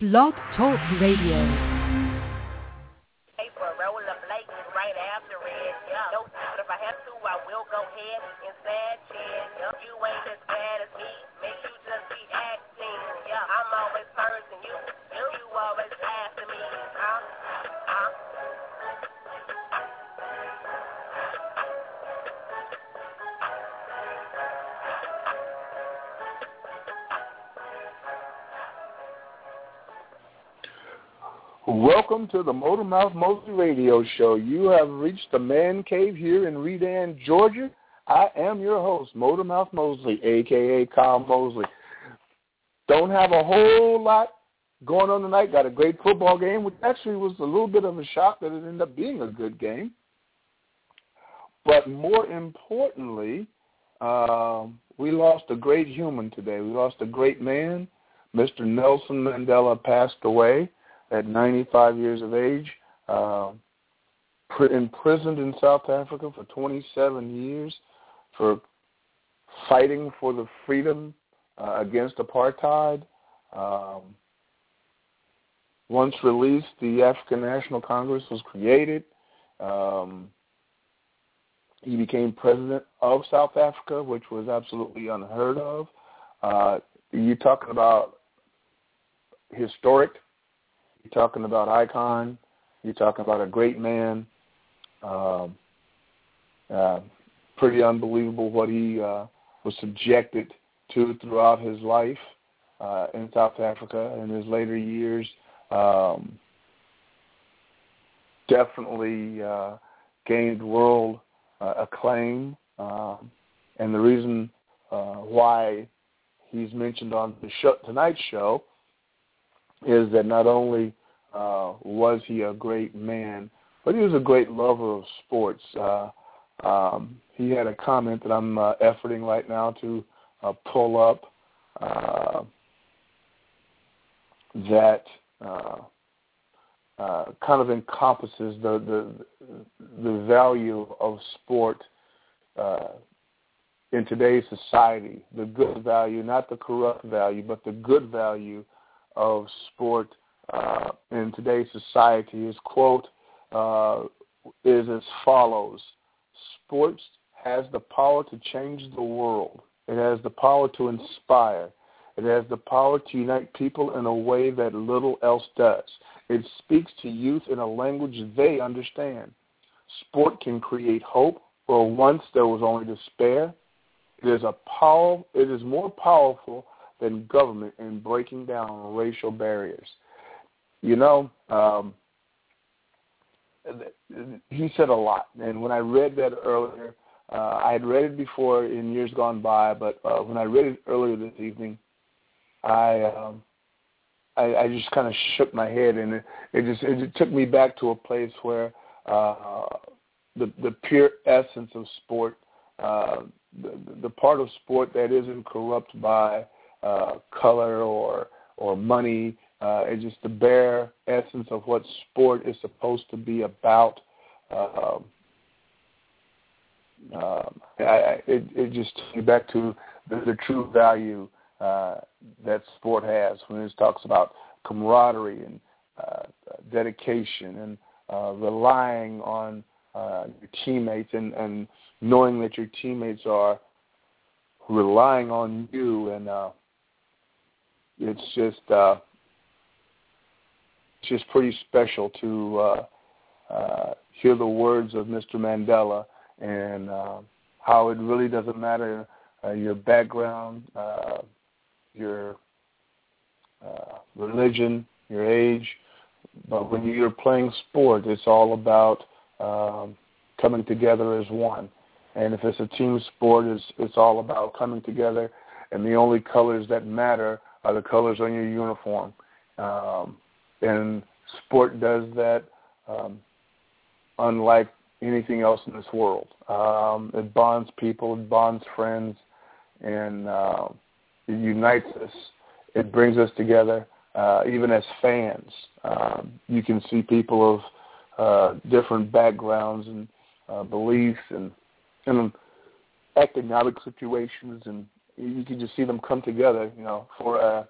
Blog Talk Radio. roll up right after it. If I have to, I will go ahead Welcome to the Motor Mouth Mosley Radio Show. You have reached the man cave here in Redan, Georgia. I am your host, Motor Mouth Mosley, aka Kyle Mosley. Don't have a whole lot going on tonight. Got a great football game, which actually was a little bit of a shock that it ended up being a good game. But more importantly, um, we lost a great human today. We lost a great man. Mr. Nelson Mandela passed away at 95 years of age, uh, pr- imprisoned in South Africa for 27 years for fighting for the freedom uh, against apartheid. Um, once released, the African National Congress was created. Um, he became president of South Africa, which was absolutely unheard of. Uh, you're talking about historic you're talking about icon. You're talking about a great man. Um, uh, pretty unbelievable what he uh, was subjected to throughout his life uh, in South Africa in his later years. Um, definitely uh, gained world uh, acclaim, um, and the reason uh, why he's mentioned on the show, tonight's show is that not only uh, was he a great man, but he was a great lover of sports. Uh, um, he had a comment that I'm uh, efforting right now to uh, pull up uh, that uh, uh, kind of encompasses the the, the value of sport uh, in today's society. The good value, not the corrupt value, but the good value of sport uh, in today's society. His quote uh, is as follows: "Sports has the power to change the world. It has the power to inspire. It has the power to unite people in a way that little else does. It speaks to youth in a language they understand. Sport can create hope where once there was only despair. It is a power. It is more powerful than government in breaking down racial barriers. You know, um, he said a lot, and when I read that earlier, uh, I had read it before in years gone by, but uh, when I read it earlier this evening, I um, I, I just kind of shook my head, and it, it just it just took me back to a place where uh, the the pure essence of sport, uh, the, the part of sport that isn't corrupt by uh, color or or money. Uh, it's just the bare essence of what sport is supposed to be about. Um, um, I, I, it, it just took me back to the, the true value uh, that sport has when it talks about camaraderie and uh, dedication and uh, relying on uh, your teammates and, and knowing that your teammates are relying on you and uh, it's just uh, it's just pretty special to uh, uh, hear the words of Mr. Mandela and uh, how it really doesn't matter uh, your background, uh, your uh, religion, your age, but when you're playing sport, it's all about um, coming together as one. And if it's a team sport, it's, it's all about coming together, and the only colors that matter are the colors on your uniform. Um, and sport does that um, unlike anything else in this world. Um, it bonds people, it bonds friends, and uh, it unites us. It brings us together, uh, even as fans. Um, you can see people of uh, different backgrounds and uh, beliefs and, and economic situations, and you can just see them come together, you know, for a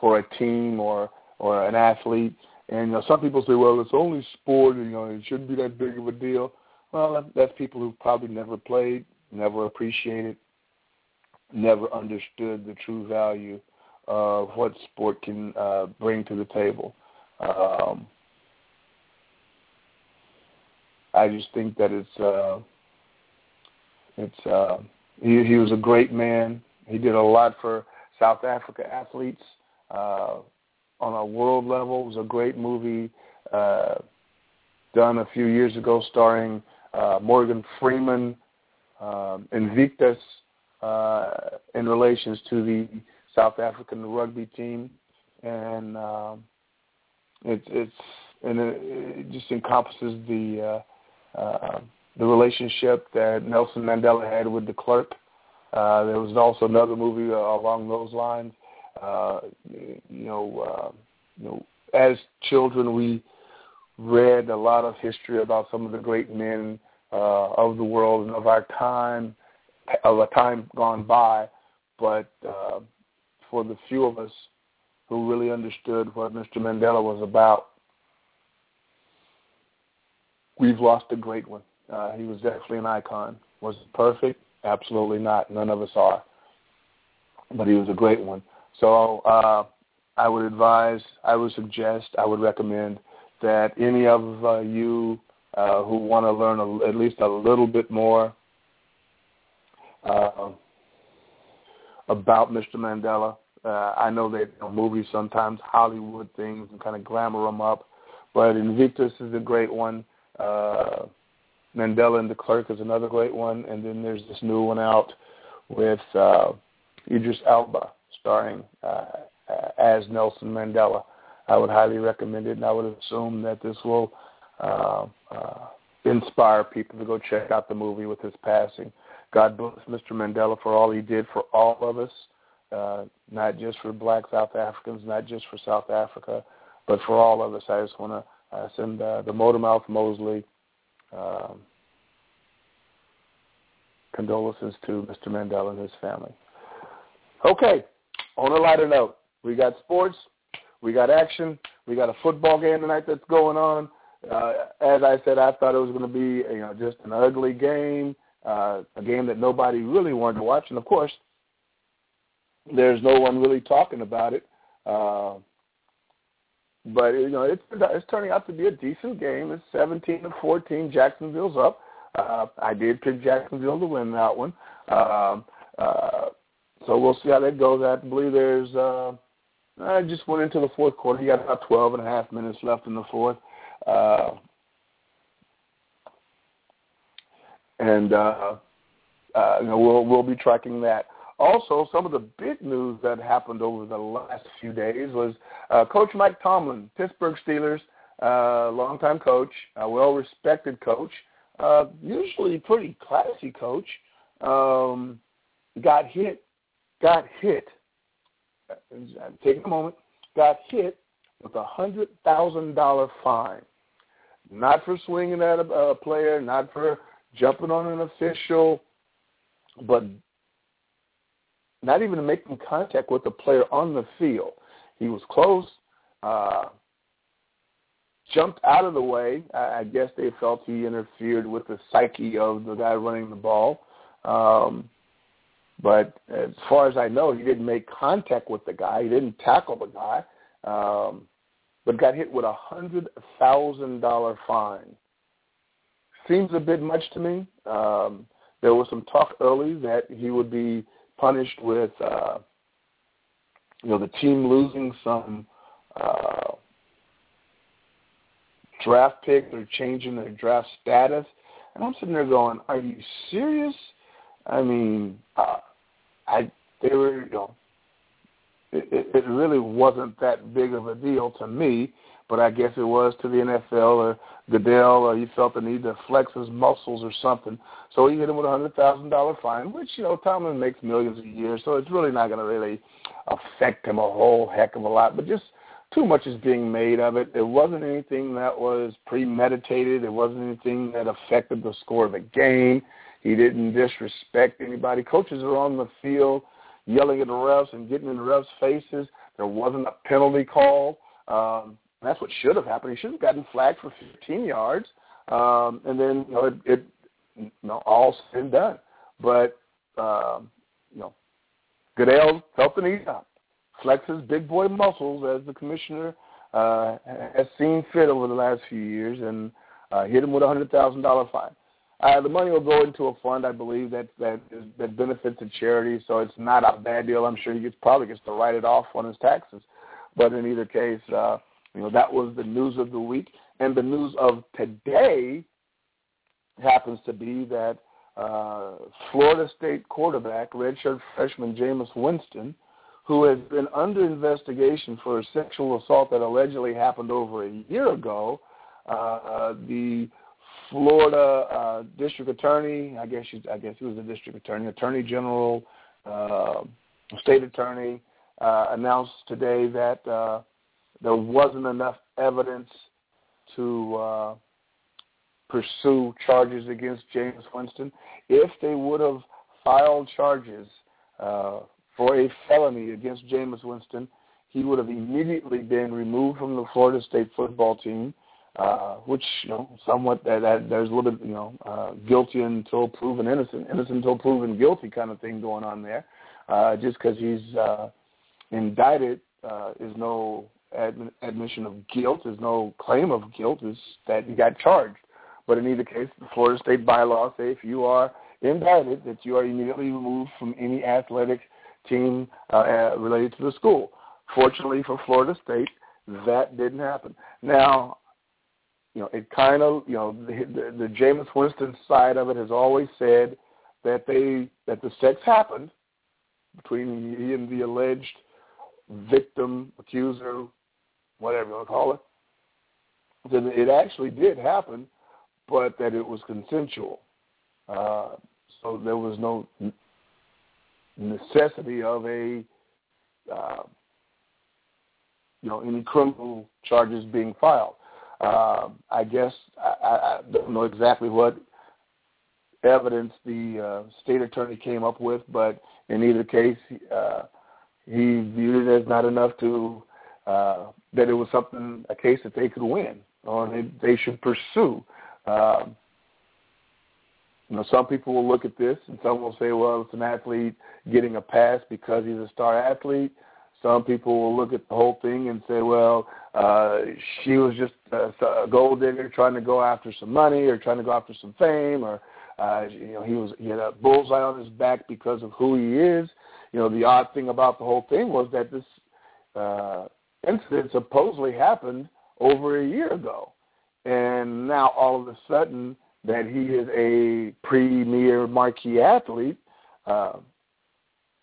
for a team or or an athlete. And you know, some people say, well, it's only sport, you know, it shouldn't be that big of a deal. Well, that's people who probably never played, never appreciated, never understood the true value of what sport can uh, bring to the table. Um, I just think that it's uh, it's uh, he, he was a great man. He did a lot for South Africa athletes uh, on a world level. It was a great movie uh, done a few years ago, starring uh, Morgan Freeman, um, Invictus, uh, in relations to the South African rugby team, and um, it's it's and it, it just encompasses the uh, uh, the relationship that Nelson Mandela had with de Klerk. Uh, there was also another movie uh, along those lines. Uh, you know, uh, you know, as children, we read a lot of history about some of the great men uh, of the world and of our time, of a time gone by. But uh, for the few of us who really understood what Mr. Mandela was about, we've lost a great one. Uh, he was definitely an icon. Was it perfect? Absolutely not. None of us are. But he was a great one. So uh, I would advise, I would suggest, I would recommend that any of uh, you uh, who want to learn a, at least a little bit more uh, about Mr. Mandela. Uh, I know that you know, movies sometimes Hollywood things and kind of glamour them up, but Invictus is a great one. Uh, Mandela and de Klerk is another great one, and then there's this new one out with uh, Idris Elba starring uh, as Nelson Mandela. I would highly recommend it, and I would assume that this will uh, uh, inspire people to go check out the movie with his passing. God bless Mr. Mandela for all he did for all of us, uh, not just for black South Africans, not just for South Africa, but for all of us. I just want to uh, send uh, the Motormouth Mosley um, condolences to Mr. Mandela and his family. Okay, on a lighter note, we got sports, we got action, we got a football game tonight that's going on. Uh, as I said, I thought it was going to be you know just an ugly game, uh, a game that nobody really wanted to watch, and of course, there's no one really talking about it. Uh, but you know, it's it's turning out to be a decent game. It's 17 to 14. Jacksonville's up. Uh, I did pick Jacksonville to win that one. Um, uh, so we'll see how that goes. I believe there's. Uh, I just went into the fourth quarter. You got about 12 and a half minutes left in the fourth. Uh, and uh, uh, you know, we'll we'll be tracking that. Also, some of the big news that happened over the last few days was uh, Coach Mike Tomlin, Pittsburgh Steelers, uh, longtime coach, a well-respected coach, uh, usually pretty classy coach, um, got hit, got hit. Take a moment. Got hit with a hundred thousand dollar fine, not for swinging at a, a player, not for jumping on an official, but not even making contact with the player on the field. He was close, uh, jumped out of the way. I, guess they felt he interfered with the psyche of the guy running the ball. Um, but as far as I know, he didn't make contact with the guy. He didn't tackle the guy, um, but got hit with a hundred thousand dollar fine. Seems a bit much to me. Um, there was some talk early that he would be punished with, uh, you know, the team losing some uh, draft pick or changing their draft status. And I'm sitting there going, "Are you serious?" I mean, uh, I they were, you know, it, it really wasn't that big of a deal to me, but I guess it was to the NFL or Goodell, or he felt the need to flex his muscles or something. So he hit him with a hundred thousand dollar fine, which you know Tomlin makes millions a year, so it's really not going to really affect him a whole heck of a lot. But just too much is being made of it. It wasn't anything that was premeditated. It wasn't anything that affected the score of the game. He didn't disrespect anybody. Coaches are on the field yelling at the refs and getting in the refs' faces. There wasn't a penalty call. Um, that's what should have happened. He should have gotten flagged for 15 yards, um, and then you know it, it you know all and done. But um, you know, Goodell felt the need up, flex his big boy muscles as the commissioner uh, has seen fit over the last few years, and uh, hit him with a hundred thousand dollar fine. Uh, the money will go into a fund, I believe, that that is, that benefits a charity, so it's not a bad deal. I'm sure he gets probably gets to write it off on his taxes. But in either case, uh, you know that was the news of the week, and the news of today happens to be that uh, Florida State quarterback, redshirt freshman Jameis Winston, who has been under investigation for a sexual assault that allegedly happened over a year ago. Uh, the Florida uh, district attorney, I guess she, I guess he was the district attorney, attorney general, uh, state attorney, uh, announced today that uh, there wasn't enough evidence to uh, pursue charges against James Winston. If they would have filed charges uh, for a felony against James Winston, he would have immediately been removed from the Florida State football team, uh, which you know somewhat that, that there's a little bit you know uh, guilty until proven innocent, innocent until proven guilty kind of thing going on there. Uh, just because he's uh, indicted uh, is no ad- admission of guilt, is no claim of guilt, is that he got charged. But in either case, the Florida State bylaws say if you are indicted, that you are immediately removed from any athletic team uh, uh, related to the school. Fortunately for Florida State, that didn't happen. Now, you know, it kind of, you know, the, the, the Jameis Winston side of it has always said that they that the sex happened between he and the alleged victim, accuser, whatever you want to call it. That it actually did happen, but that it was consensual. Uh, so there was no necessity of a, uh, you know, any criminal charges being filed. Uh, I guess I, I don't know exactly what evidence the uh, state attorney came up with, but in either case, uh, he viewed it as not enough to uh, that it was something a case that they could win or they, they should pursue. Um, you know, some people will look at this and some will say, well, it's an athlete getting a pass because he's a star athlete. Some people will look at the whole thing and say, well, uh, she was just a, a gold digger trying to go after some money or trying to go after some fame or, uh, you know, he was he had a bullseye on his back because of who he is. You know, the odd thing about the whole thing was that this uh, incident supposedly happened over a year ago, and now all of a sudden that he is a premier marquee athlete uh,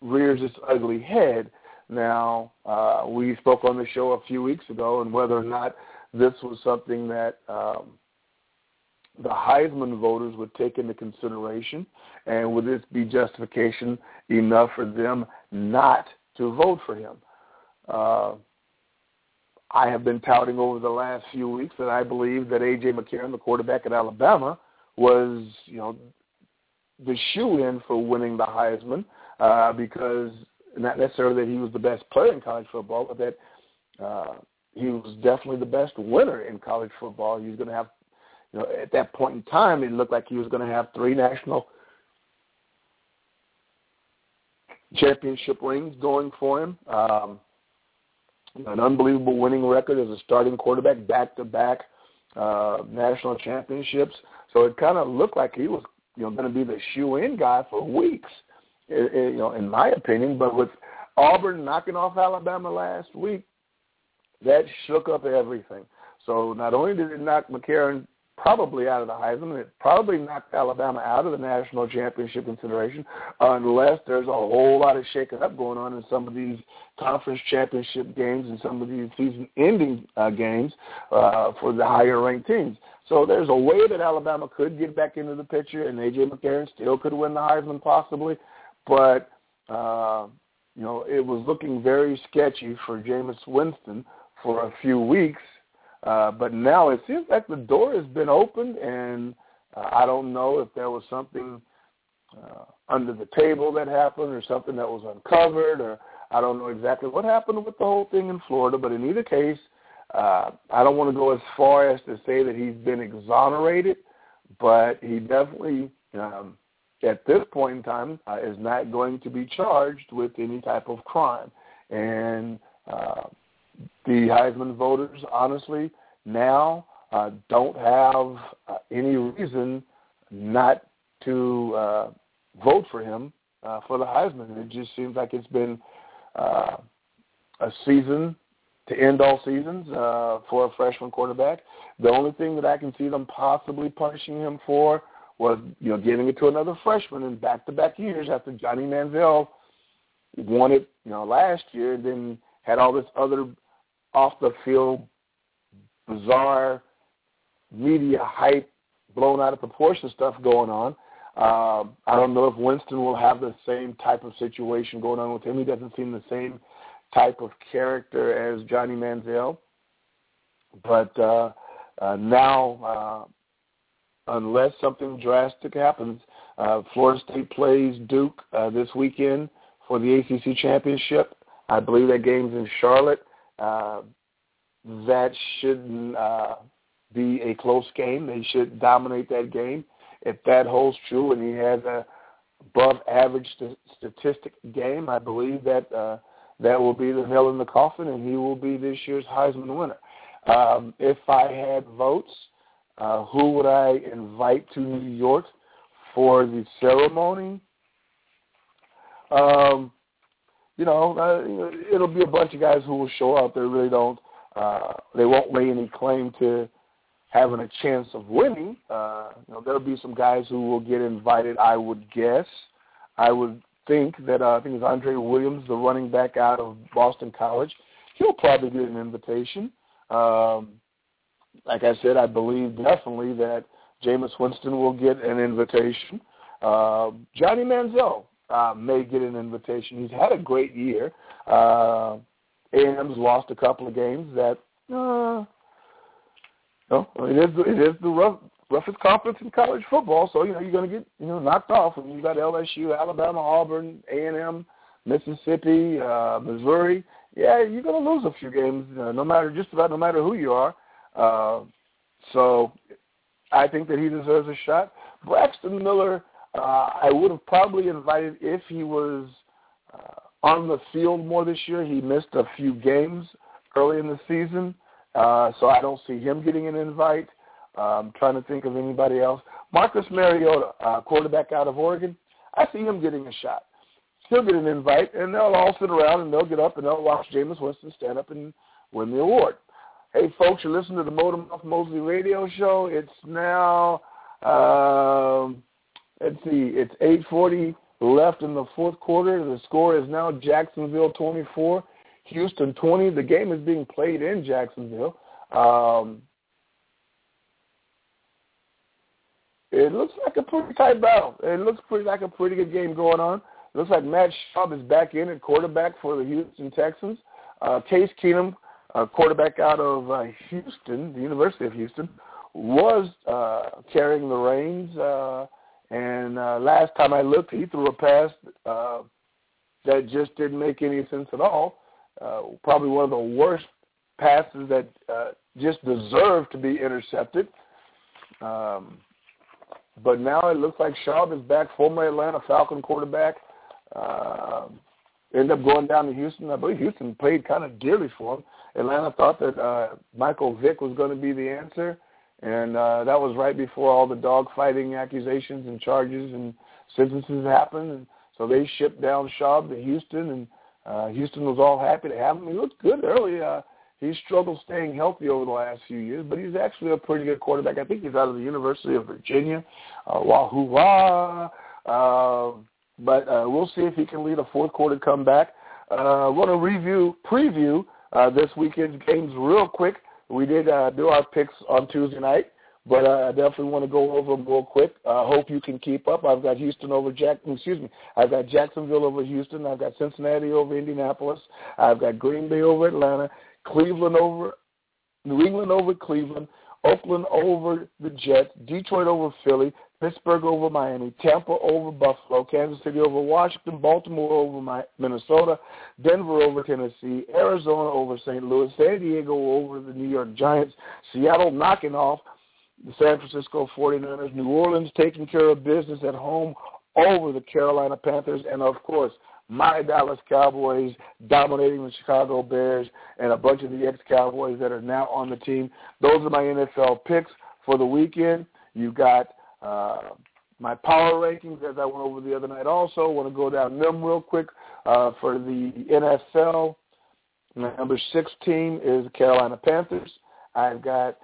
rears its ugly head. Now, uh, we spoke on the show a few weeks ago and whether or not this was something that um, the Heisman voters would take into consideration, and would this be justification enough for them not to vote for him? Uh, I have been touting over the last few weeks that I believe that A.J. McCarron, the quarterback at Alabama, was, you know, the shoe in for winning the Heisman uh, because not necessarily that he was the best player in college football, but that uh, he was definitely the best winner in college football. He's going to have, you know, at that point in time, it looked like he was going to have three national championship rings going for him. Um, an unbelievable winning record as a starting quarterback, back-to-back uh, national championships. So it kind of looked like he was, you know, going to be the shoe-in guy for weeks, you know, in my opinion. But with Auburn knocking off Alabama last week, that shook up everything. So not only did it knock McCarron probably out of the Heisman. It probably knocked Alabama out of the national championship consideration, unless there's a whole lot of shaking up going on in some of these conference championship games and some of these season-ending uh, games uh, for the higher-ranked teams. So there's a way that Alabama could get back into the picture, and A.J. McCarron still could win the Heisman possibly, but uh, you know it was looking very sketchy for Jameis Winston for a few weeks. Uh, but now it seems like the door has been opened, and uh, I don't know if there was something uh, under the table that happened or something that was uncovered, or I don't know exactly what happened with the whole thing in Florida. But in either case, uh, I don't want to go as far as to say that he's been exonerated, but he definitely, um, at this point in time, uh, is not going to be charged with any type of crime. And uh, the Heisman voters, honestly, now uh, don't have uh, any reason not to uh, vote for him uh, for the Heisman. It just seems like it's been uh, a season to end all seasons uh, for a freshman quarterback. The only thing that I can see them possibly punishing him for was, you know, giving it to another freshman in back-to-back years after Johnny Manziel won it, you know, last year, and then had all this other off-the-field bizarre media hype, blown out of proportion stuff going on. Uh, I don't know if Winston will have the same type of situation going on with him. He doesn't seem the same type of character as Johnny Manziel. But uh, uh, now, uh, unless something drastic happens, uh, Florida State plays Duke uh, this weekend for the ACC championship. I believe that game's in Charlotte. Uh, that shouldn't uh, be a close game. They should dominate that game. If that holds true and he has a above average st- statistic game, I believe that uh, that will be the nail in the coffin, and he will be this year's Heisman winner. Um, if I had votes, uh, who would I invite to New York for the ceremony? Um, you know, uh, it'll be a bunch of guys who will show up. They really don't. Uh, they won't lay any claim to having a chance of winning. Uh, you know, there'll be some guys who will get invited. I would guess. I would think that uh, I think it's Andre Williams, the running back out of Boston College. He'll probably get an invitation. Um, like I said, I believe definitely that Jameis Winston will get an invitation. Uh, Johnny Manziel uh, may get an invitation. He's had a great year. Uh, A&M's lost a couple of games that, uh, no, it is it is the rough roughest conference in college football. So you know you're going to get you know knocked off when you've got LSU, Alabama, Auburn, A and M, Mississippi, uh, Missouri. Yeah, you're going to lose a few games, uh, no matter just about no matter who you are. Uh, so I think that he deserves a shot. Braxton Miller, uh, I would have probably invited if he was uh, on the field more this year. He missed a few games early in the season, uh, so I don't see him getting an invite. I'm trying to think of anybody else. Marcus Mariota, uh, quarterback out of Oregon. I see him getting a shot. He'll get an invite, and they'll all sit around and they'll get up and they'll watch Jameis Winston stand up and win the award. Hey, folks, you're listening to the Motor Mosley Radio Show. It's now, um, let's see, it's 8:40 left in the fourth quarter. The score is now Jacksonville 24, Houston 20. The game is being played in Jacksonville. Um, It looks like a pretty tight battle. It looks pretty like a pretty good game going on. It looks like Matt Schaub is back in at quarterback for the Houston Texans. Uh, Case Keenum, quarterback out of uh, Houston, the University of Houston, was uh, carrying the reins. Uh, and uh, last time I looked, he threw a pass uh, that just didn't make any sense at all. Uh, probably one of the worst passes that uh, just deserved to be intercepted. Um, but now it looks like Schaub is back, former Atlanta Falcon quarterback. Uh, ended up going down to Houston. I believe Houston paid kind of dearly for him. Atlanta thought that uh, Michael Vick was going to be the answer, and uh, that was right before all the dogfighting accusations and charges and sentences happened. And so they shipped down Schaub to Houston, and uh, Houston was all happy to have him. He looked good early. Uh, He's struggled staying healthy over the last few years, but he's actually a pretty good quarterback. I think he's out of the University of Virginia. Uh, wahoo wah. Uh, but uh, we'll see if he can lead a fourth quarter comeback. Uh, want to review, preview uh, this weekend's games real quick. We did uh, do our picks on Tuesday night, but uh, I definitely want to go over them real quick. I uh, hope you can keep up. I've got Houston over Jack. Excuse me. I've got Jacksonville over Houston. I've got Cincinnati over Indianapolis. I've got Green Bay over Atlanta. Cleveland over New England over Cleveland, Oakland over the Jets, Detroit over Philly, Pittsburgh over Miami, Tampa over Buffalo, Kansas City over Washington, Baltimore over Minnesota, Denver over Tennessee, Arizona over St. Louis, San Diego over the New York Giants, Seattle knocking off the San Francisco 49ers, New Orleans taking care of business at home over the Carolina Panthers, and of course, my Dallas Cowboys dominating the Chicago Bears and a bunch of the ex-Cowboys that are now on the team. Those are my NFL picks for the weekend. You got uh, my power rankings as I went over the other night also. Want to go down them real quick uh, for the NFL. Number six team is the Carolina Panthers. I've got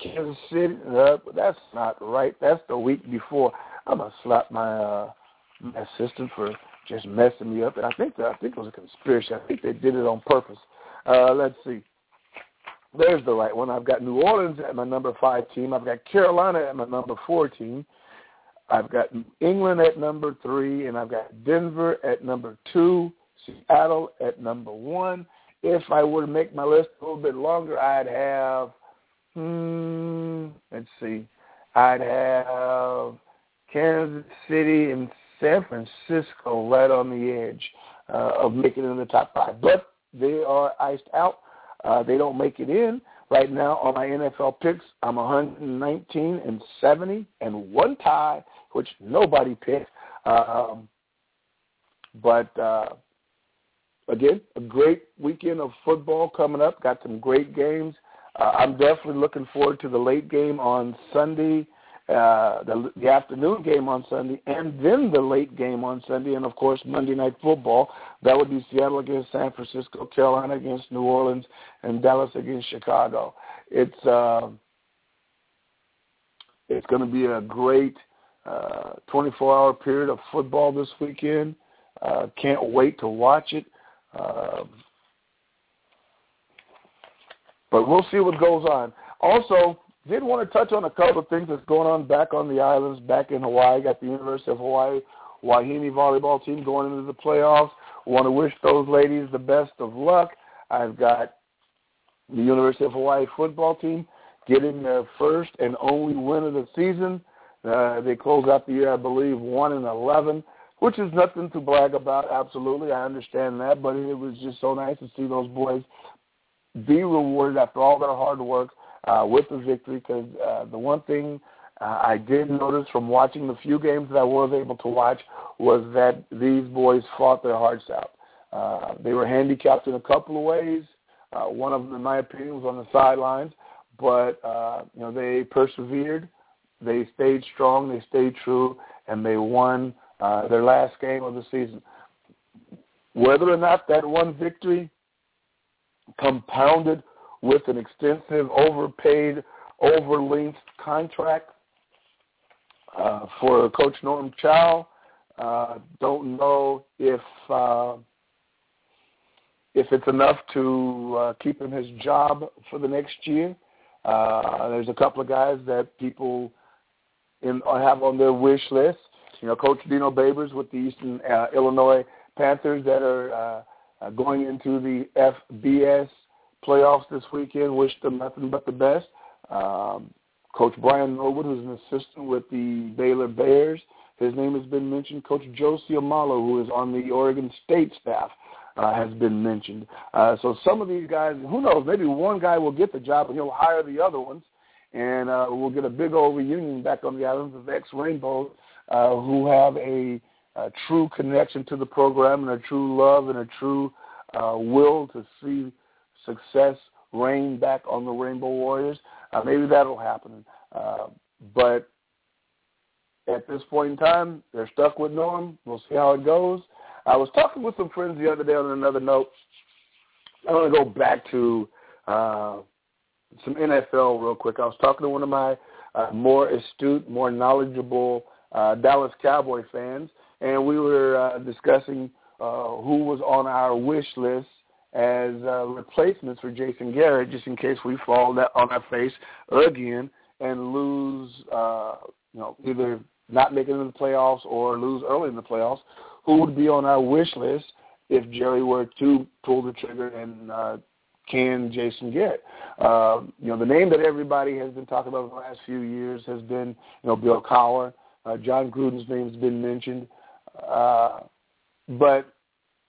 Kansas City. Uh, that's not right. That's the week before. I'm gonna slap my uh, my assistant for just messing me up. And I think that, I think it was a conspiracy. I think they did it on purpose. Uh, let's see. There's the right one. I've got New Orleans at my number five team. I've got Carolina at my number four team. I've got England at number three, and I've got Denver at number two, Seattle at number one. If I were to make my list a little bit longer, I'd have, hmm, let's see, I'd have Kansas City and San Francisco right on the edge uh, of making it in the top five. But they are iced out. Uh, they don't make it in. Right now on my NFL picks, I'm 119 and 70 and one tie, which nobody picked. Um, but uh, again, a great weekend of football coming up. Got some great games. Uh, I'm definitely looking forward to the late game on Sunday uh, the, the afternoon game on Sunday, and then the late game on Sunday, and of course Monday Night Football. That would be Seattle against San Francisco, Carolina against New Orleans, and Dallas against Chicago. It's uh, it's going to be a great uh, 24-hour period of football this weekend. Uh, can't wait to watch it. Uh, but we'll see what goes on. Also, did want to touch on a couple of things that's going on back on the islands, back in Hawaii. Got the University of Hawaii Wahine volleyball team going into the playoffs. Want to wish those ladies the best of luck. I've got the University of Hawaii football team getting their first and only win of the season. Uh, they close out the year, I believe, one and eleven, which is nothing to brag about. Absolutely, I understand that, but it was just so nice to see those boys be rewarded after all their hard work uh, with the victory because uh, the one thing uh, I did notice from watching the few games that I was able to watch was that these boys fought their hearts out. Uh, they were handicapped in a couple of ways. Uh, one of them, in my opinion, was on the sidelines, but uh, you know they persevered. They stayed strong. They stayed true, and they won uh, their last game of the season. Whether or not that one victory compounded with an extensive, overpaid, overlinked contract uh, for Coach Norm Chow. Uh, don't know if uh, if it's enough to uh, keep him his job for the next year. Uh, there's a couple of guys that people in, have on their wish list. You know, Coach Dino Babers with the Eastern uh, Illinois Panthers that are uh, uh, going into the FBS playoffs this weekend. Wish them nothing but the best. Um, Coach Brian Norwood, who's an assistant with the Baylor Bears, his name has been mentioned. Coach Joe Seumalo, who is on the Oregon State staff, uh, has been mentioned. Uh, so some of these guys, who knows, maybe one guy will get the job and he'll hire the other ones, and uh, we'll get a big old reunion back on the islands of ex-Rainbows uh, who have a, a true connection to the program and a true love and a true uh, will to see success reign back on the Rainbow Warriors. Uh, maybe that'll happen. Uh, but at this point in time, they're stuck with Norm. We'll see how it goes. I was talking with some friends the other day on another note. I want to go back to uh, some NFL real quick. I was talking to one of my uh, more astute, more knowledgeable uh, Dallas Cowboy fans, and we were uh, discussing uh, who was on our wish list as uh, replacements for Jason Garrett, just in case we fall on our face again and lose, uh, you know, either not make it into the playoffs or lose early in the playoffs. Who would be on our wish list if Jerry were to pull the trigger and uh, can Jason Garrett? Uh, you know, the name that everybody has been talking about the last few years has been, you know, Bill Cowher. Uh, Jon Gruden's name has been mentioned. Uh, but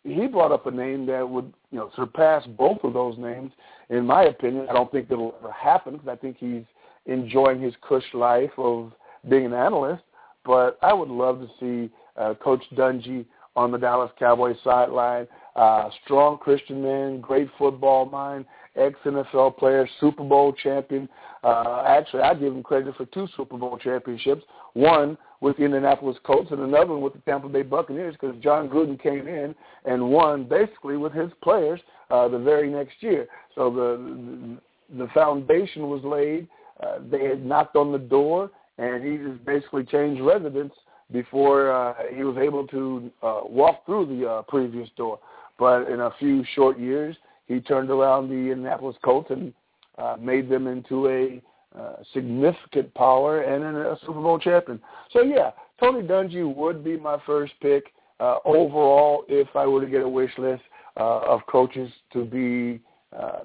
he brought up a name that would, you know, surpass both of those names. In my opinion, I don't think it'll ever happen because I think he's enjoying his cush life of being an analyst. But I would love to see uh, Coach Dungy on the Dallas Cowboys sideline. Uh, strong Christian man, great football mind, ex-NFL player, Super Bowl champion. Uh, actually, I give him credit for two Super Bowl championships. One with the Indianapolis Colts and another one with the Tampa Bay Buccaneers because Jon Gruden came in and won basically with his players uh, the very next year. So the the foundation was laid. Uh, they had knocked on the door, and he just basically changed residence before uh, he was able to uh, walk through the uh, previous door. But in a few short years, he turned around the Indianapolis Colts and uh, made them into a uh, significant power and a Super Bowl champion. So yeah, Tony Dungy would be my first pick uh, overall if I were to get a wish list uh, of coaches to be uh,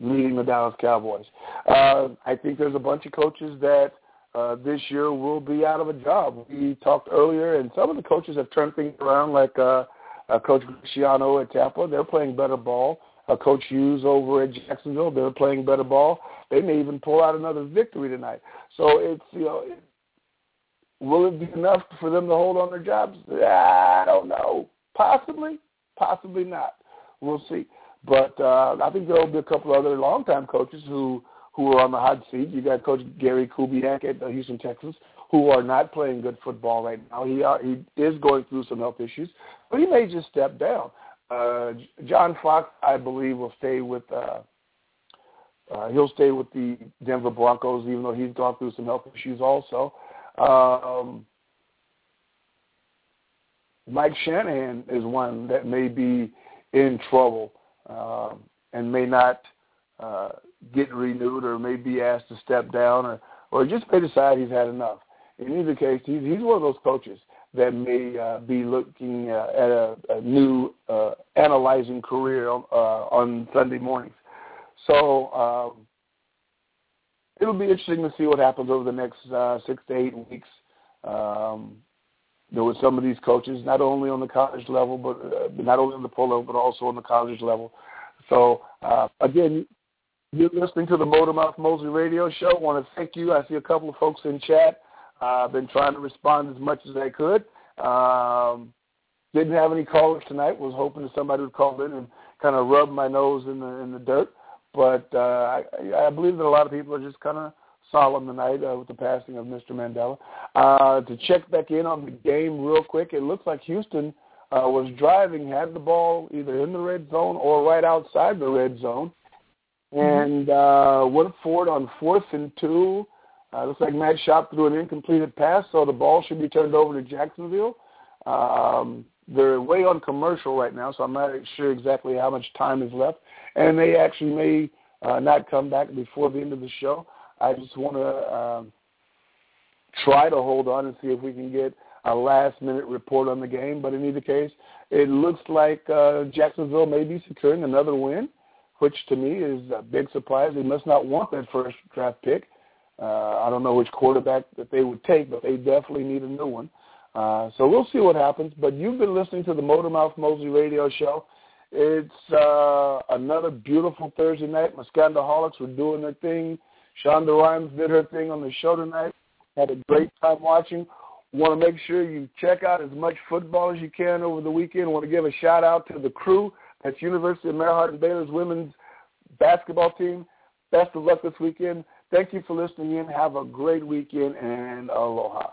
leading the Dallas Cowboys. Uh, I think there's a bunch of coaches that uh, this year will be out of a job. We talked earlier, and some of the coaches have turned things around, like uh, uh, Coach Schiano at Tampa. They're playing better ball. Uh, Coach Hughes over at Jacksonville, they're playing better ball. They may even pull out another victory tonight. So it's you know, it, will it be enough for them to hold on their jobs? I don't know. Possibly, possibly not. We'll see. But uh, I think there will be a couple other longtime coaches who who are on the hot seat. You got Coach Gary Kubiak at the Houston Texans, who are not playing good football right now. He are, he is going through some health issues, but he may just step down. Uh, John Fox, I believe, will stay with. Uh, uh, he'll stay with the Denver Broncos, even though he's gone through some health issues also. Um, Mike Shanahan is one that may be in trouble um, and may not uh, get renewed or may be asked to step down or, or just may decide he's had enough. In either case, he's, he's one of those coaches that may uh, be looking uh, at a, a new uh, analyzing career uh, on Sunday mornings. So um, it'll be interesting to see what happens over the next uh, six to eight weeks. Um, there were some of these coaches, not only on the college level, but uh, not only on the pro level, but also on the college level. So again, you're listening to the Motormouth Mosley Radio Show. I want to thank you. I see a couple of folks in chat. Uh, I've been trying to respond as much as I could. Um, didn't have any callers tonight. Was hoping that somebody would call in and kind of rub my nose in the in the dirt. But uh, I, I believe that a lot of people are just kind of solemn tonight uh, with the passing of Mr. Mandela. Uh, to check back in on the game real quick, it looks like Houston uh, was driving, had the ball either in the red zone or right outside the red zone. And uh, went forward on fourth and two uh, looks like Matt Schaub threw an incompleted pass, so the ball should be turned over to Jacksonville. Um, they're way on commercial right now, so I'm not sure exactly how much time is left. And they actually may uh, not come back before the end of the show. I just want to um, try to hold on and see if we can get a last-minute report on the game. But in either case, it looks like uh, Jacksonville may be securing another win, which to me is a big surprise. They must not want that first draft pick. Uh, I don't know which quarterback that they would take, but they definitely need a new one. Uh, so we'll see what happens. But you've been listening to the Motormouth Mosley Radio Show. It's uh, another beautiful Thursday night. Muscandaholics were doing their thing. Shonda Rhimes did her thing on the show tonight. Had a great time watching. Want to make sure you check out as much football as you can over the weekend. Want to give a shout out to the crew. That's University of Mary Hardin-Baylor's women's basketball team. Best of luck this weekend. Thank you for listening in. Have a great weekend and aloha.